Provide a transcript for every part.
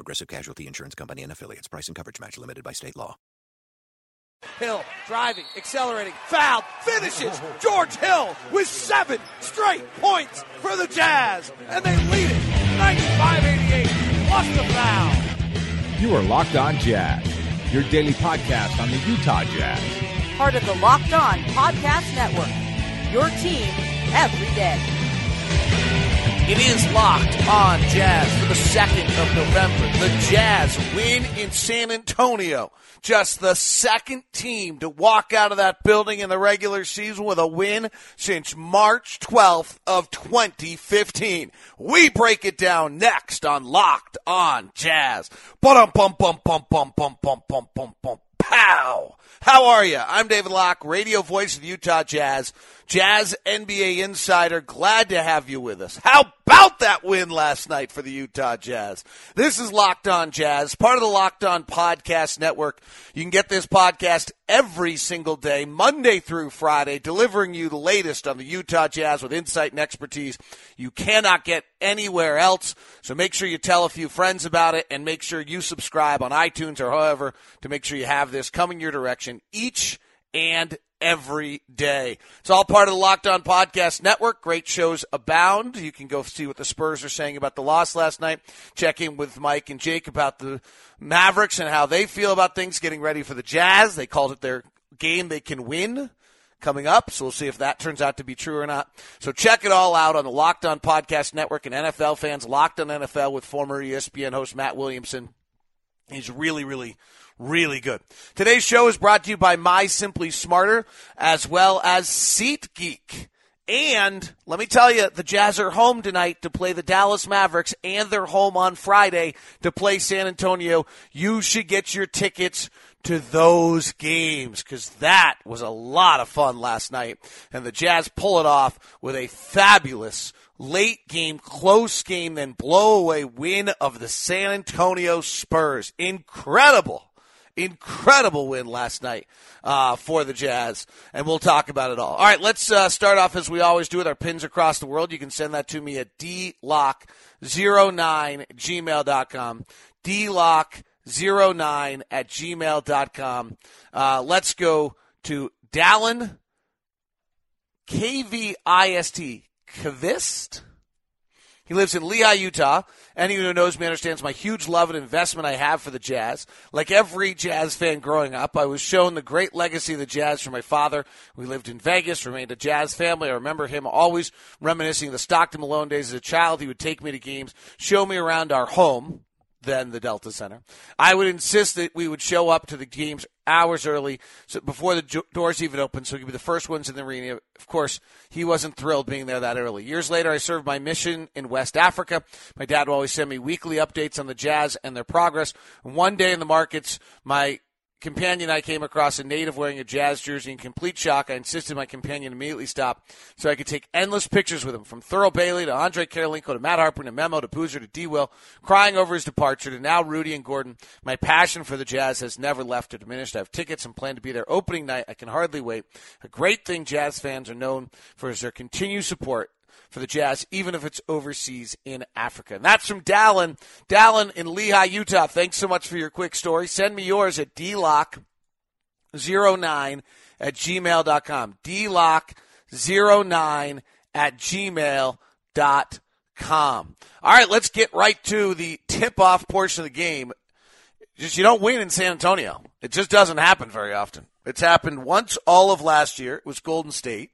Progressive Casualty Insurance Company and affiliates. Price and coverage match limited by state law. Hill driving, accelerating, foul, finishes. George Hill with seven straight points for the Jazz, and they lead it 95-88 plus the foul. You are Locked On Jazz, your daily podcast on the Utah Jazz. Part of the Locked On Podcast Network. Your team every day. It is locked on Jazz for the 2nd of November. The Jazz win in San Antonio. Just the second team to walk out of that building in the regular season with a win since March 12th of 2015. We break it down next on Locked on Jazz. Pow. How are you? I'm David Locke, radio voice of the Utah Jazz, Jazz NBA insider. Glad to have you with us. How about that win last night for the Utah Jazz? This is Locked On Jazz, part of the Locked On Podcast Network. You can get this podcast every single day, Monday through Friday, delivering you the latest on the Utah Jazz with insight and expertise you cannot get anywhere else. So make sure you tell a few friends about it and make sure you subscribe on iTunes or however to make sure you have this coming your direction each and every day. It's all part of the Locked On Podcast Network. Great shows abound. You can go see what the Spurs are saying about the loss last night. Check in with Mike and Jake about the Mavericks and how they feel about things getting ready for the Jazz. They called it their game they can win coming up. So we'll see if that turns out to be true or not. So check it all out on the Locked On Podcast Network and NFL fans. Locked On NFL with former ESPN host Matt Williamson. He's really, really, really good. Today's show is brought to you by My Simply Smarter as well as SeatGeek. And let me tell you, the Jazz are home tonight to play the Dallas Mavericks, and they're home on Friday to play San Antonio. You should get your tickets to those games because that was a lot of fun last night. And the Jazz pull it off with a fabulous late game, close game, then blow away win of the San Antonio Spurs. Incredible incredible win last night uh, for the Jazz, and we'll talk about it all. All right, let's uh, start off as we always do with our pins across the world. You can send that to me at dlock09 gmail.com. dlock09 at gmail.com. Uh, let's go to Dallin KVIST Kvist. He lives in Lehi, Utah. Anyone who knows me understands my huge love and investment I have for the Jazz. Like every Jazz fan growing up, I was shown the great legacy of the Jazz from my father. We lived in Vegas, remained a Jazz family. I remember him always reminiscing the Stockton Malone days as a child. He would take me to games, show me around our home, then the Delta Center. I would insist that we would show up to the games hours early, so before the doors even open so we could be the first ones in the arena. Of course, he wasn't thrilled being there that early. Years later, I served my mission in West Africa. My dad would always send me weekly updates on the Jazz and their progress. One day in the markets, my companion I came across a native wearing a Jazz jersey in complete shock. I insisted my companion immediately stop so I could take endless pictures with him, from Thurl Bailey to Andrei Kirilenko to Matt Harpring to Memo to Boozer to D. Will, crying over his departure to now Rudy and Gordon. My passion for the Jazz has never left or diminished. I have tickets and plan to be there opening night. I can hardly wait. A great thing Jazz fans are known for is their continued support for the Jazz, even if it's overseas in Africa. And that's from Dallin. Dallin in Lehi, Utah. Thanks so much for your quick story. Send me yours at dlock09 at gmail.com. dlock09 at gmail.com. All right, let's get right to the tip off portion of the game. Just you don't win in San Antonio. It just doesn't happen very often. It's happened once all of last year. It was Golden State.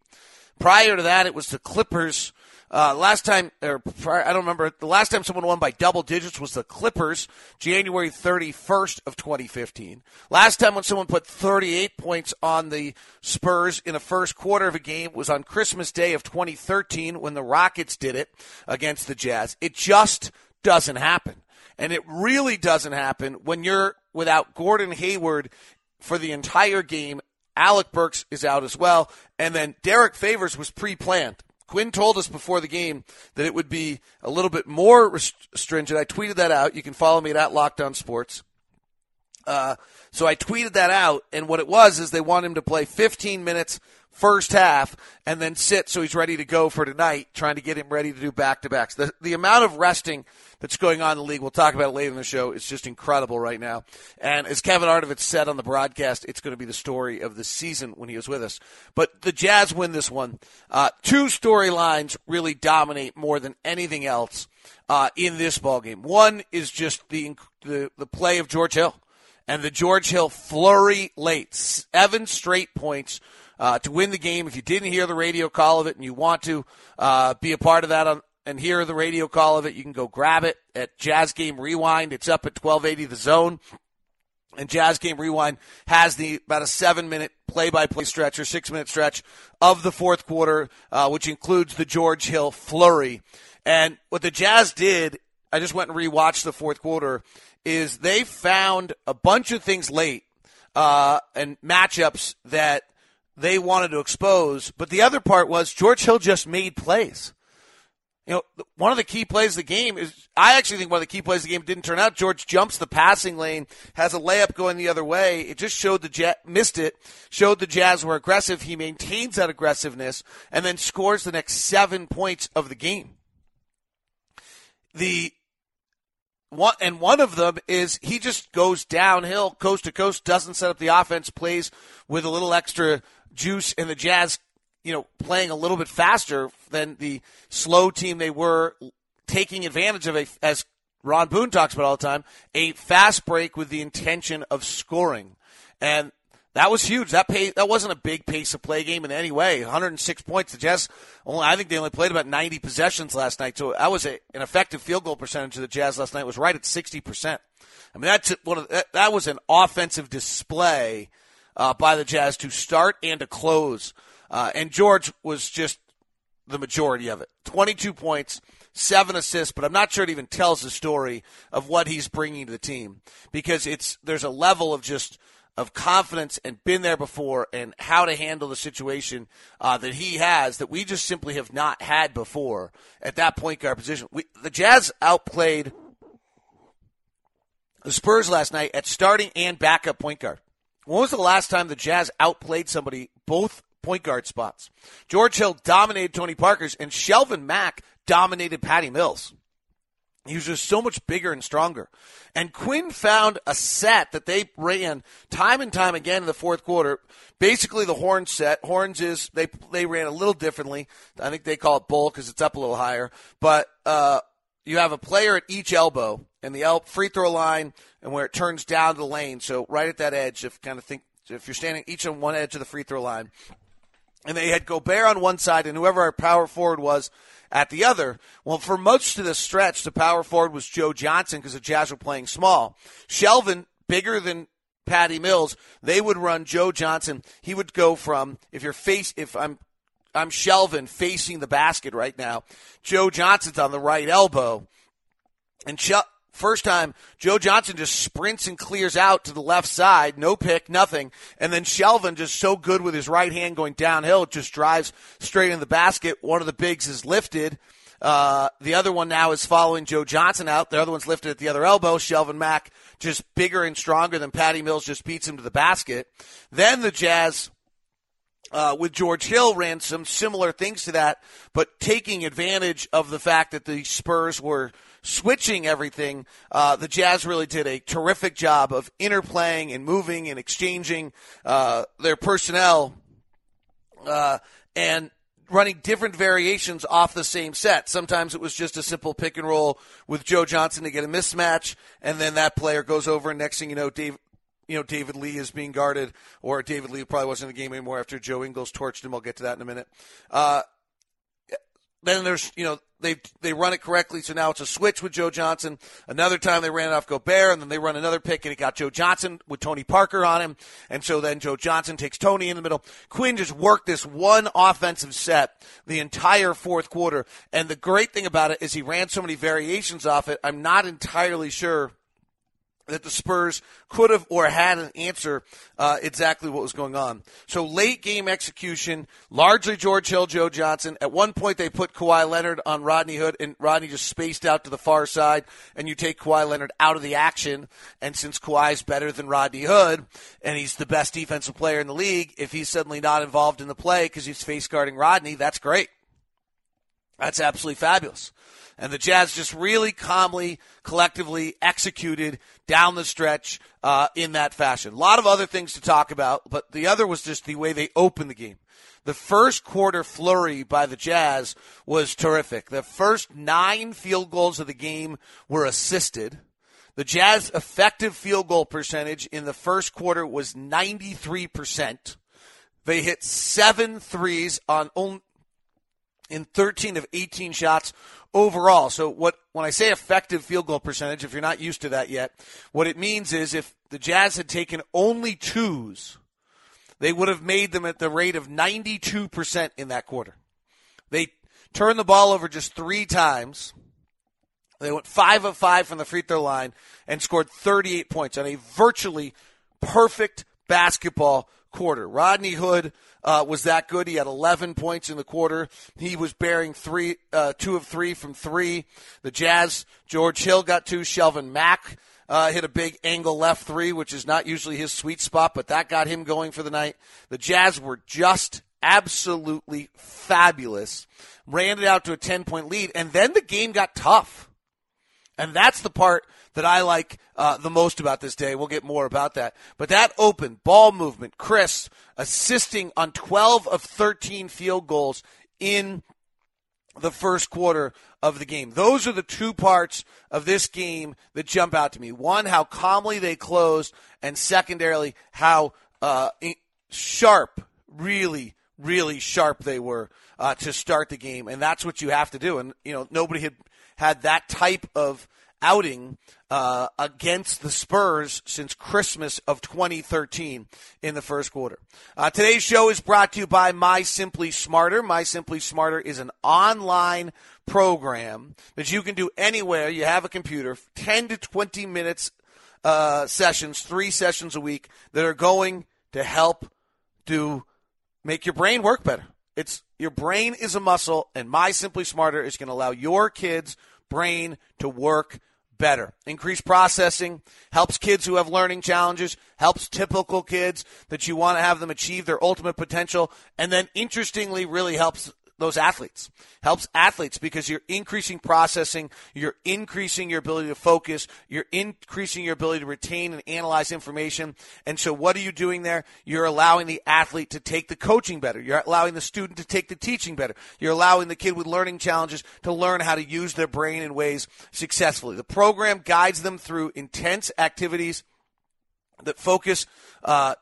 Prior to that, it was the Clippers uh, last time, or I don't remember, the last time someone won by double digits was the Clippers, January 31st of 2015. Last time when someone put 38 points on the Spurs in the first quarter of a game was on Christmas Day of 2013 when the Rockets did it against the Jazz. It just doesn't happen. And it really doesn't happen when you're without Gordon Hayward for the entire game. Alec Burks is out as well. And then Derrick Favors was pre planned. Quinn told us before the game that it would be a little bit more stringent. I tweeted that out. You can follow me at Locked On Sports. Uh, so I tweeted that out, and what it was is they want him to play 15 minutes first half and then sit so he's ready to go for tonight, trying to get him ready to do back to backs. The, the amount of resting that's going on in the league, we'll talk about it later in the show, is just incredible right now. And as Kevin Arnovitz said on the broadcast, it's going to be the story of the season when he was with us. But the Jazz win this one. Uh, two storylines really dominate more than anything else uh, in this ball game. One is just the, the, the play of George Hill and the George Hill flurry late. Seven straight points uh, to win the game. If you didn't hear the radio call of it and you want to uh, be a part of that on, and hear the radio call of it, you can go grab it at Jazz Game Rewind. It's up at 1280 The Zone. And Jazz Game Rewind has the about a seven minute play by play stretch or six minute stretch of the fourth quarter, uh, which includes the George Hill flurry. And what the Jazz did, I just went and rewatched the fourth quarter, is they found a bunch of things late uh, and matchups that they wanted to expose. But the other part was George Hill just made plays. You know, one of the key plays of the game is I actually think one of the key plays of the game didn't turn out. George jumps the passing lane, has a layup going the other way. It just showed the Jazz missed it, showed the Jazz were aggressive. He maintains that aggressiveness and then scores the next seven points of the game. The one and one of them is he just goes downhill, coast to coast, doesn't set up the offense, plays with a little extra juice, and the Jazz, you know, playing a little bit faster than the slow team they were, taking advantage of a, as Ron Boone talks about all the time, a fast break with the intention of scoring. And that was huge. That pay, that wasn't a big pace of play game in any way. 106 points. The Jazz only, I think they only played about 90 possessions last night. So that was a, an effective field goal percentage of the Jazz last night was right at 60%. I mean, that's one of, that, that was an offensive display uh, by the Jazz to start and to close. Uh, and George was just the majority of it. 22 points, seven assists, but I'm not sure it even tells the story of what he's bringing to the team because it's there's a level of just of confidence and been there before and how to handle the situation uh, that he has that we just simply have not had before at that point guard position. We, the Jazz outplayed the Spurs last night at starting and backup point guard. When was the last time the Jazz outplayed somebody both point guard spots? George Hill dominated Tony Parker's, and Shelvin Mack dominated Patty Mills. He was just so much bigger and stronger. And Quinn found a set that they ran time and time again in the fourth quarter. Basically, the horn set. Horns is they they ran a little differently. I think they call it bull because it's up a little higher. But uh, you have a player at each elbow, and the el- free throw line and where it turns down the lane. So right at that edge, if kind of think if you're standing each on one edge of the free throw line, and they had Gobert on one side and whoever our power forward was at the other. Well, for most of the stretch, the power forward was Joe Johnson because the Jazz were playing small. Shelvin, bigger than Patty Mills, they would run Joe Johnson. He would go from if you're face if I'm I'm Shelvin facing the basket right now. Joe Johnson's on the right elbow, and Shel- First time, Joe Johnson just sprints and clears out to the left side, no pick, nothing. And then Shelvin just so good with his right hand going downhill, just drives straight in the basket. One of the bigs is lifted. Uh, the other one now is following Joe Johnson out. The other one's lifted at the other elbow. Shelvin Mack just bigger and stronger than Patty Mills just beats him to the basket. Then the Jazz uh, with George Hill ran some similar things to that, but taking advantage of the fact that the Spurs were switching everything, uh, the Jazz really did a terrific job of interplaying and moving and exchanging uh, their personnel uh, and running different variations off the same set. Sometimes it was just a simple pick and roll with Joe Johnson to get a mismatch, and then that player goes over, and next thing you know, Dave. You know, David Lee is being guarded, or David Lee probably wasn't in the game anymore after Joe Ingles torched him. I'll get to that in a minute. Uh, then there's, you know, they they run it correctly, so now it's a switch with Joe Johnson. Another time they ran it off Gobert, and then they run another pick, and it got Joe Johnson with Tony Parker on him, and so then Joe Johnson takes Tony in the middle. Quinn just worked this one offensive set the entire fourth quarter, and the great thing about it is he ran so many variations off it. I'm not entirely sure that the Spurs could have or had an answer uh, exactly what was going on. So late game execution, largely George Hill, Joe Johnson. At one point, they put Kawhi Leonard on Rodney Hood, and Rodney just spaced out to the far side, and you take Kawhi Leonard out of the action. And since Kawhi is better than Rodney Hood, and he's the best defensive player in the league, if he's suddenly not involved in the play because he's face guarding Rodney, that's great. That's absolutely fabulous. And the Jazz just really calmly, collectively executed down the stretch uh, in that fashion. A lot of other things to talk about, but the other was just the way they opened the game. The first quarter flurry by the Jazz was terrific. The first nine field goals of the game were assisted. The Jazz effective field goal percentage in the first quarter was 93%. They hit seven threes on only, in 13 of 18 shots overall. So what when I say effective field goal percentage, if you're not used to that yet, what it means is if the Jazz had taken only twos, they would have made them at the rate of 92% in that quarter. They turned the ball over just 3 times. They went 5 of 5 from the free throw line and scored 38 points on a virtually perfect basketball quarter. Rodney Hood uh, was that good. He had 11 points in the quarter. He was bearing three, uh, two of three from three. The Jazz, George Hill got two. Shelvin Mack uh, hit a big angle left three, which is not usually his sweet spot, but that got him going for the night. The Jazz were just absolutely fabulous. Ran it out to a 10 point lead, and then the game got tough. And that's the part that I like uh, the most about this day. We'll get more about that. But that open ball movement, Chris assisting on 12 of 13 field goals in the first quarter of the game. Those are the two parts of this game that jump out to me. One, how calmly they closed, and secondarily, how uh, sharp, really, really sharp they were uh, to start the game. And that's what you have to do. And, you know, nobody had had that type of outing uh, against the Spurs since Christmas of 2013 in the first quarter. Uh, today's show is brought to you by My Simply Smarter. My Simply Smarter is an online program that you can do anywhere you have a computer, 10 to 20 minutes uh, sessions, three sessions a week that are going to help do make your brain work better. It's your brain is a muscle, and My Simply Smarter is going to allow your kids' brain to work better. Increased processing helps kids who have learning challenges, helps typical kids that you want to have them achieve their ultimate potential, and then interestingly really helps those athletes. Helps athletes because you're increasing processing, you're increasing your ability to focus, you're increasing your ability to retain and analyze information. And so what are you doing there? You're allowing the athlete to take the coaching better. You're allowing the student to take the teaching better. You're allowing the kid with learning challenges to learn how to use their brain in ways successfully. The program guides them through intense activities that focus uh,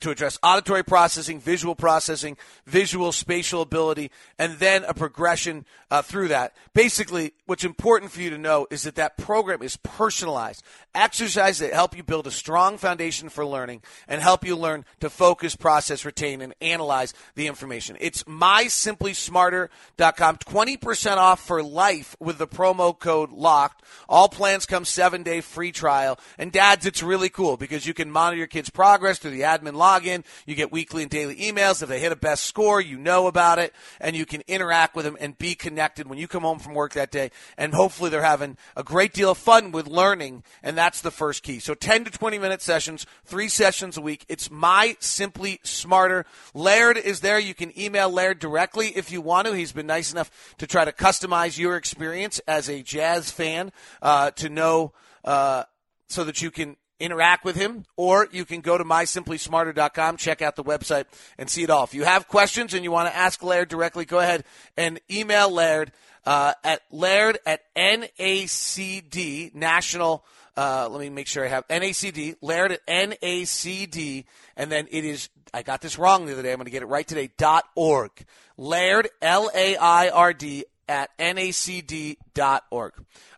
to address auditory processing, visual processing, visual spatial ability, and then a progression uh, through that. Basically, what's important for you to know is that that program is personalized. Exercises that help you build a strong foundation for learning and help you learn to focus, process, retain, and analyze the information. It's mysimplysmarter.com. 20% off for life with the promo code LOCKED. All plans come seven day free trial. And dads, it's really cool because you can monitor your kids' progress through the admin login. You get weekly and daily emails. If they hit a best score, you know about it and you can interact with them and be connected when you come home from work that day. And hopefully they're having a great deal of fun with learning. And that's the first key. So 10 to 20 minute sessions, three sessions a week. It's my simply smarter. Laird is there. You can email Laird directly if you want to. He's been nice enough to try to customize your experience as a jazz fan uh, to know uh, so that you can interact with him, or you can go to mysimplysmarter.com, check out the website, and see it all. If you have questions and you want to ask Laird directly, go ahead and email Laird uh, at Laird at NACD, National. Uh, let me make sure I have NACD, Laird at NACD, and then it is, I got this wrong the other day, I'm going to get it right today, dot org. Laird, L A I R D, at nacd.org.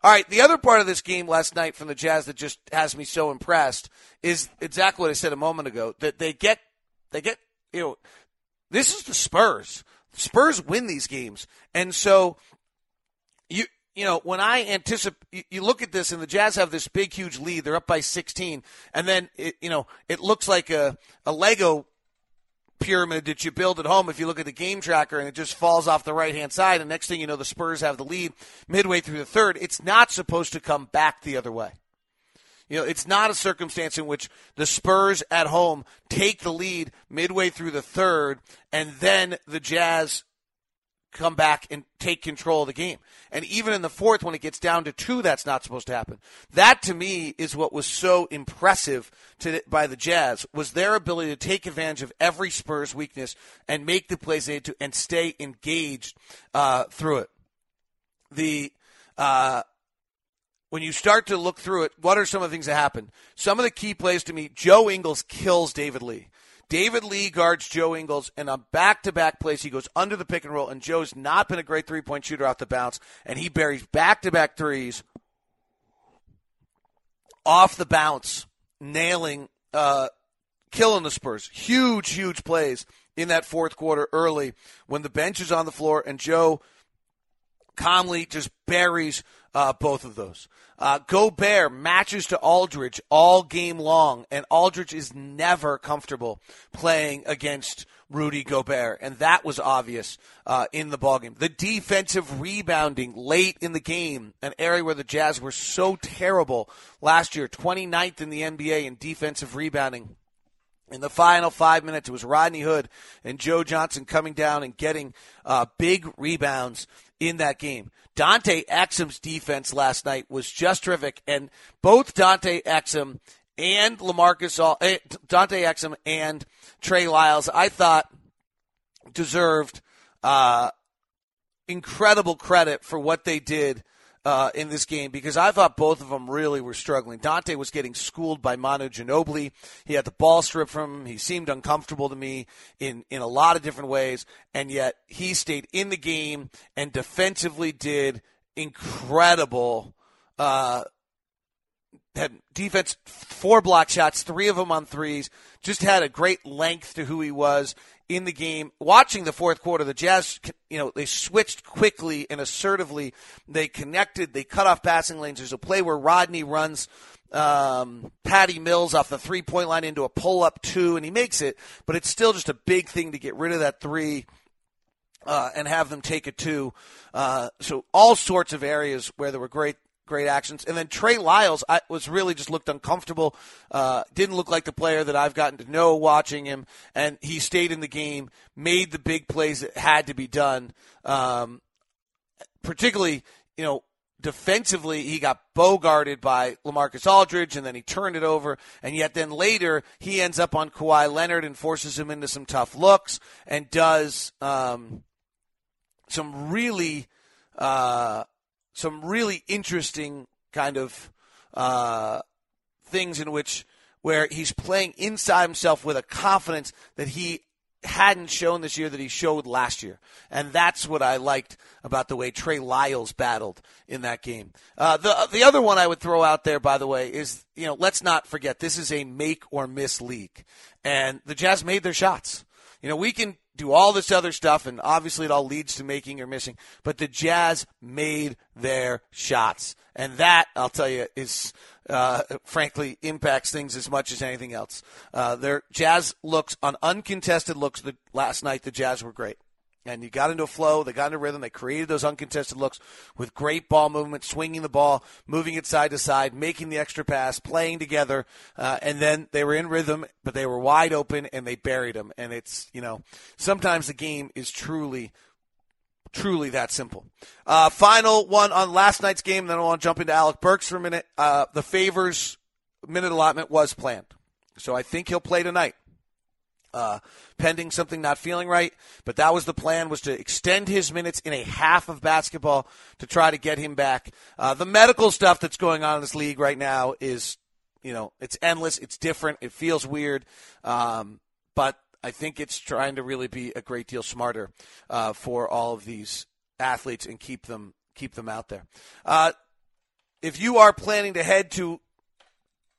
All right, the other part of this game last night from the Jazz that just has me so impressed is exactly what I said a moment ago that they get they get you know this is the Spurs. Spurs win these games. And so you you know, when I anticipate, you look at this and the Jazz have this big, huge lead. They're up by 16. And then, it, you know, it looks like a, a Lego pyramid that you build at home if you look at the game tracker and it just falls off the right hand side. And next thing you know, the Spurs have the lead midway through the third. It's not supposed to come back the other way. You know, it's not a circumstance in which the Spurs at home take the lead midway through the third and then the Jazz come back and take control of the game. And even in the fourth, when it gets down to two, that's not supposed to happen. That to me is what was so impressive to, by the Jazz was their ability to take advantage of every Spurs weakness and make the plays they had to and stay engaged uh, through it. The uh, when you start to look through it, what are some of the things that happened? Some of the key plays to me, Joe Ingles kills David Lee. David Lee guards Joe Ingles, and on back to back plays, he goes under the pick and roll, and Joe's not been a great three point shooter off the bounce, and he buries back to back threes off the bounce, nailing, uh, killing the Spurs. Huge, huge plays in that fourth quarter early when the bench is on the floor, and Joe calmly just buries uh, both of those. Uh, Gobert matches to Aldridge all game long, and Aldridge is never comfortable playing against Rudy Gobert, and that was obvious uh, in the ballgame. The defensive rebounding late in the game, an area where the Jazz were so terrible last year, 29th in the NBA in defensive rebounding. In the final five minutes, it was Rodney Hood and Joe Johnson coming down and getting uh, big rebounds in that game. Dante Exum's defense last night was just terrific, and both Dante Exum and Lamarcus, eh, Dante Exum and Trey Lyles, I thought deserved uh, incredible credit for what they did uh, in this game because I thought both of them really were struggling. Dante was getting schooled by Manu Ginobili. He had the ball stripped from him. He seemed uncomfortable to me in, in a lot of different ways, and yet he stayed in the game and defensively did incredible. Uh, had defense, four block shots, three of them on threes. Just had a great length to who he was in the game. Watching the fourth quarter, the Jazz, you know, they switched quickly and assertively. They connected. They cut off passing lanes. There's a play where Rodney runs um, Patty Mills off the three point line into a pull up two, and he makes it. But it's still just a big thing to get rid of that three. Uh, and have them take a two. Uh, so all sorts of areas where there were great great actions. And then Trey Lyles, I was really just looked uncomfortable. Uh, didn't look like the player that I've gotten to know watching him. And he stayed in the game, made the big plays that had to be done. Um, particularly, you know, defensively, he got bogarted by Lamarcus Aldridge, and then he turned it over. And yet, then later, he ends up on Kawhi Leonard and forces him into some tough looks and does um, some really. Uh, some really interesting kind of uh, things in which where he's playing inside himself with a confidence that he hadn't shown this year that he showed last year. And that's what I liked about the way Trey Lyles battled in that game. Uh, the, the other one I would throw out there, by the way, is, you know, let's not forget this is a make or miss league. And the Jazz made their shots. You know, we can do all this other stuff, and obviously it all leads to making or missing. But the Jazz made their shots, and that I'll tell you is, uh, frankly, impacts things as much as anything else. Uh, their Jazz looks on uncontested looks. The, last night the Jazz were great and you got into a flow. They got into rhythm. They created those uncontested looks with great ball movement, swinging the ball, moving it side to side, making the extra pass, playing together, uh, and then they were in rhythm, but they were wide open and they buried them. And it's you know sometimes the game is truly. Truly that simple. Uh, final one on last night's game, then I want to jump into Alec Burks for a minute. Uh, the favors minute allotment was planned. So I think he'll play tonight uh, pending something not feeling right. But that was the plan: was to extend his minutes in a half of basketball to try to get him back. Uh, the medical stuff that's going on in this league right now is, you know, it's endless. It's different. It feels weird, um, but I think it's trying to really be a great deal smarter uh, for all of these athletes and keep them keep them out there. Uh, if you are planning to head to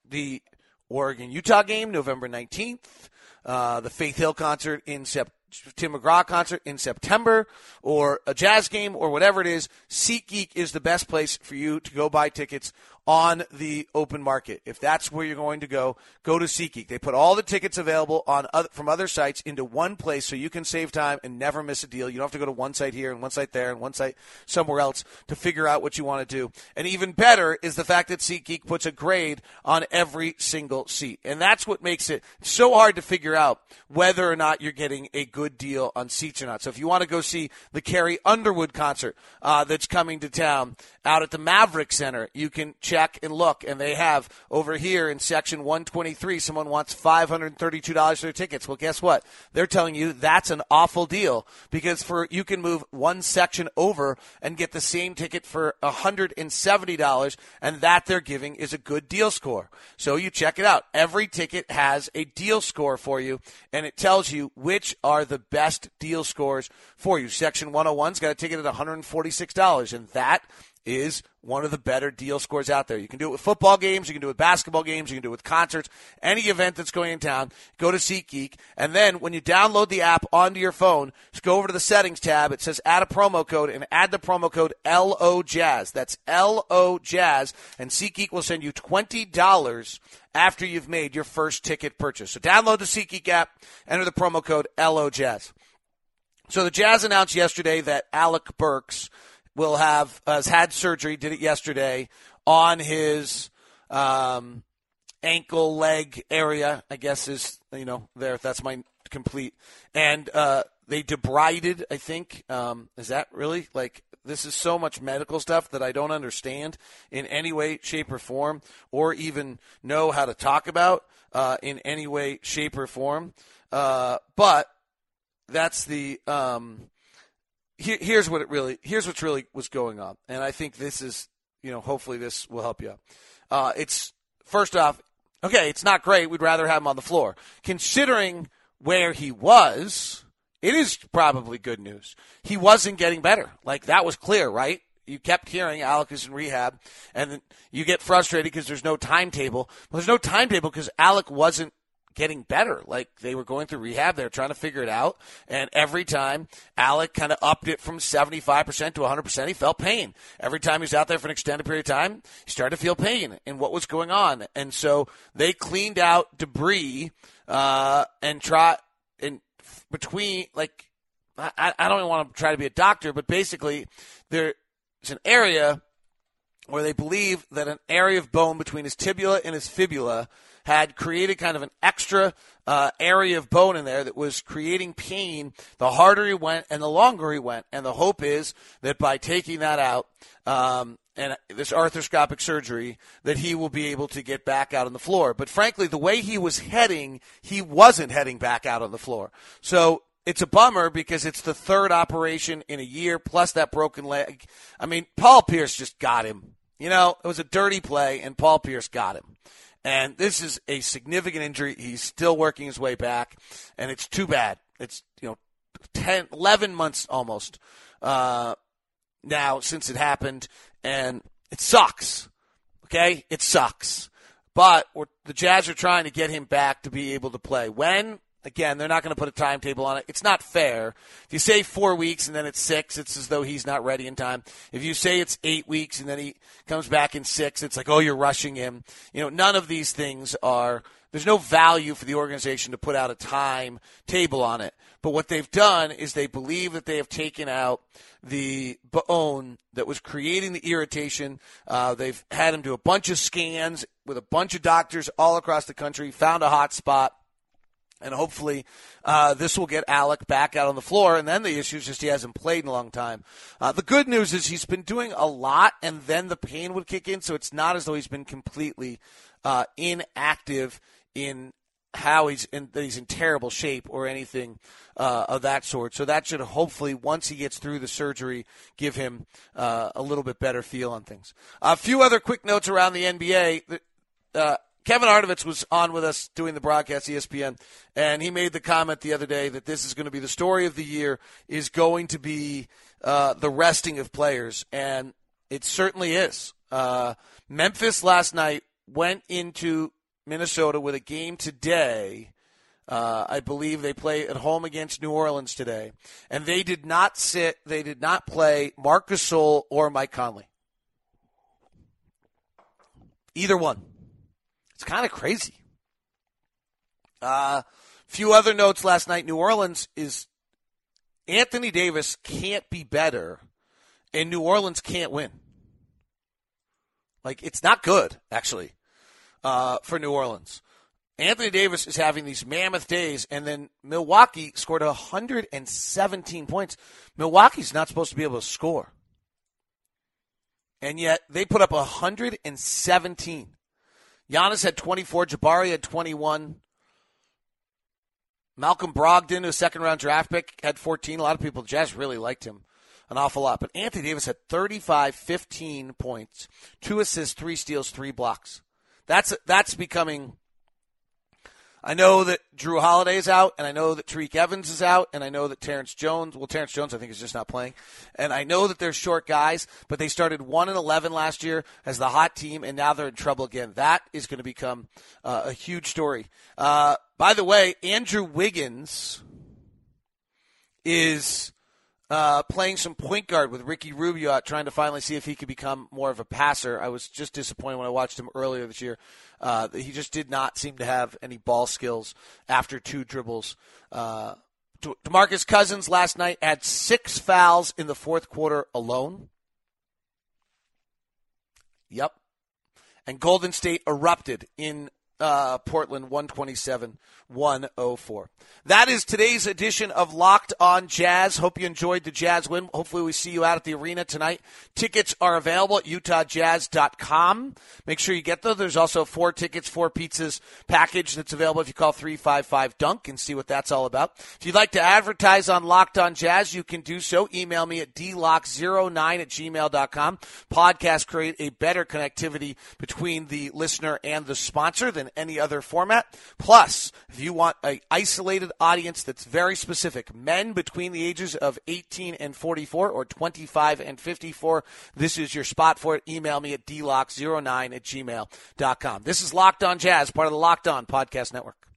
the Oregon Utah game, November nineteenth uh, the Faith Hill concert in sep- Tim McGraw concert in September or a jazz game or whatever it is, SeatGeek is the best place for you to go buy tickets on the open market. If that's where you're going to go, go to SeatGeek. They put all the tickets available on other, from other sites into one place so you can save time and never miss a deal. You don't have to go to one site here and one site there and one site somewhere else to figure out what you want to do. And even better is the fact that SeatGeek puts a grade on every single seat. And that's what makes it so hard to figure out whether or not you're getting a good deal on seats or not. So if you want to go see the Carrie Underwood concert uh, that's coming to town out at the Maverik Center, you can check and look. And they have over here in section 123, someone wants $532 for their tickets. Well, guess what? They're telling you that's an awful deal because for you can move one section over and get the same ticket for $170, and that they're giving is a good deal score. So you check it out. Every ticket has a deal score for you, and it tells you which are the best deal scores for you. Section 101's got a ticket at $146, and that is one of the better deal scores out there. You can do it with football games, you can do it with basketball games, you can do it with concerts, any event that's going in town. Go to SeatGeek, and then when you download the app onto your phone, just go over to the settings tab. It says add a promo code and add the promo code LO Jazz. That's LO Jazz, and SeatGeek will send you twenty dollars after you've made your first ticket purchase. So download the SeatGeek app, enter the promo code LO Jazz. So the Jazz announced yesterday that Alec Burks will have has had surgery. Did it yesterday on his um, ankle leg area. I guess is you know there. That's my complete. And uh, they debrided. I think um, is that really like this is so much medical stuff that I don't understand in any way, shape, or form, or even know how to talk about uh, in any way, shape, or form. Uh, but that's the um, here, here's what it really here's what's really was going on, and I think this is you know hopefully this will help you. Uh, it's first off, okay, it's not great. We'd rather have him on the floor, considering where he was. It is probably good news. He wasn't getting better. Like that was clear, right? You kept hearing Alec is in rehab, and you get frustrated because there's no timetable. Well, there's no timetable because Alec wasn't getting better. Like they were going through rehab, they were trying to figure it out, and every time Alec kind of upped it from 75% to 100%, he felt pain. Every time he was out there for an extended period of time, he started to feel pain in what was going on, and so they cleaned out debris uh, and try in between like. I, I don't want to try to be a doctor, but basically, there's an area where they believe that an area of bone between his tibia and his fibula had created kind of an extra uh, area of bone in there that was creating pain the harder he went and the longer he went. And the hope is that by taking that out, um, and this arthroscopic surgery that he will be able to get back out on the floor. But frankly, the way he was heading, he wasn't heading back out on the floor. So it's a bummer because it's the third operation in a year plus that broken leg. I mean, Paul Pierce just got him. You know, it was a dirty play and Paul Pierce got him. And this is a significant injury. He's still working his way back, and it's too bad. It's, you know, 10, 11 months almost uh, now since it happened, and it sucks. Okay? It sucks. But the Jazz are trying to get him back to be able to play. When? Again, they're not going to put a timetable on it. It's not fair. If you say four weeks and then it's six, it's as though he's not ready in time. If you say it's eight weeks and then he comes back in six, it's like, oh, you're rushing him. You know, none of these things are, there's no value for the organization to put out a time table on it. But what they've done is they believe that they have taken out the bone that was creating the irritation. Uh, they've had him do a bunch of scans with a bunch of doctors all across the country, found a hot spot and hopefully, uh, this will get Alec back out on the floor. And then the issue is just he hasn't played in a long time. Uh, the good news is he's been doing a lot, and then the pain would kick in. So it's not as though he's been completely uh, inactive in how he's in, he's in terrible shape or anything uh, of that sort. So that should hopefully, once he gets through the surgery, give him uh, a little bit better feel on things. A few other quick notes around the NBA. Uh, Kevin Arnovitz was on with us doing the broadcast, ESPN, and he made the comment the other day that this is going to be the story of the year is going to be uh, the resting of players, and it certainly is. Uh, Memphis last night went into Minnesota with a game today Uh, I believe they play at home against New Orleans today, and they did not sit. They did not play Marcus Gasol or Mike Conley. Either one. It's kind of crazy. A uh, few other notes last night. New Orleans is Anthony Davis can't be better, and New Orleans can't win. Like it's not good actually uh, for New Orleans. Anthony Davis is having these mammoth days, and then Milwaukee scored 117 points. Milwaukee's not supposed to be able to score. And yet they put up 117. Giannis had 24. Jabari had 21. Malcolm Brogdon, a second round draft pick, had 14. A lot of people, Jazz really liked him an awful lot. But Anthony Davis had 35, 15 points, two assists, three steals, three blocks. That's that's becoming I know that Jrue Holiday is out, and I know that Tyreke Evans is out, and I know that Terrence Jones. Well, Terrence Jones, I think, is just not playing, and I know that they're short guys. But they started one and eleven last year as the hot team, and now they're in trouble again. That is going to become uh, a huge story. Uh, by the way, Andrew Wiggins is uh, playing some point guard with Ricky Rubio out, trying to finally see if he could become more of a passer. I was just disappointed when I watched him earlier this year. Uh, he just did not seem to have any ball skills after two dribbles. Uh, Demarcus Cousins last night had six fouls in the fourth quarter alone. Yep. And Golden State erupted in uh, Portland 127 104. That is today's edition of Locked on Jazz. Hope you enjoyed the Jazz win. Hopefully, we see you out at the arena tonight. Tickets are available at utahjazz.com. Make sure you get those. There's also four tickets, four pizzas package that's available if you call 355 Dunk and see what that's all about. If you'd like to advertise on Locked on Jazz, you can do so. Email me at dlock09 at gmail.com. Podcast create a better connectivity between the listener and the sponsor than any other format. Plus, if you want an isolated audience that's very specific, men between the ages of 18 and 44 or 25 and 54, this is your spot for it. Email me at dlock09 at gmail.com. This is Locked On Jazz, part of the Locked On Podcast Network.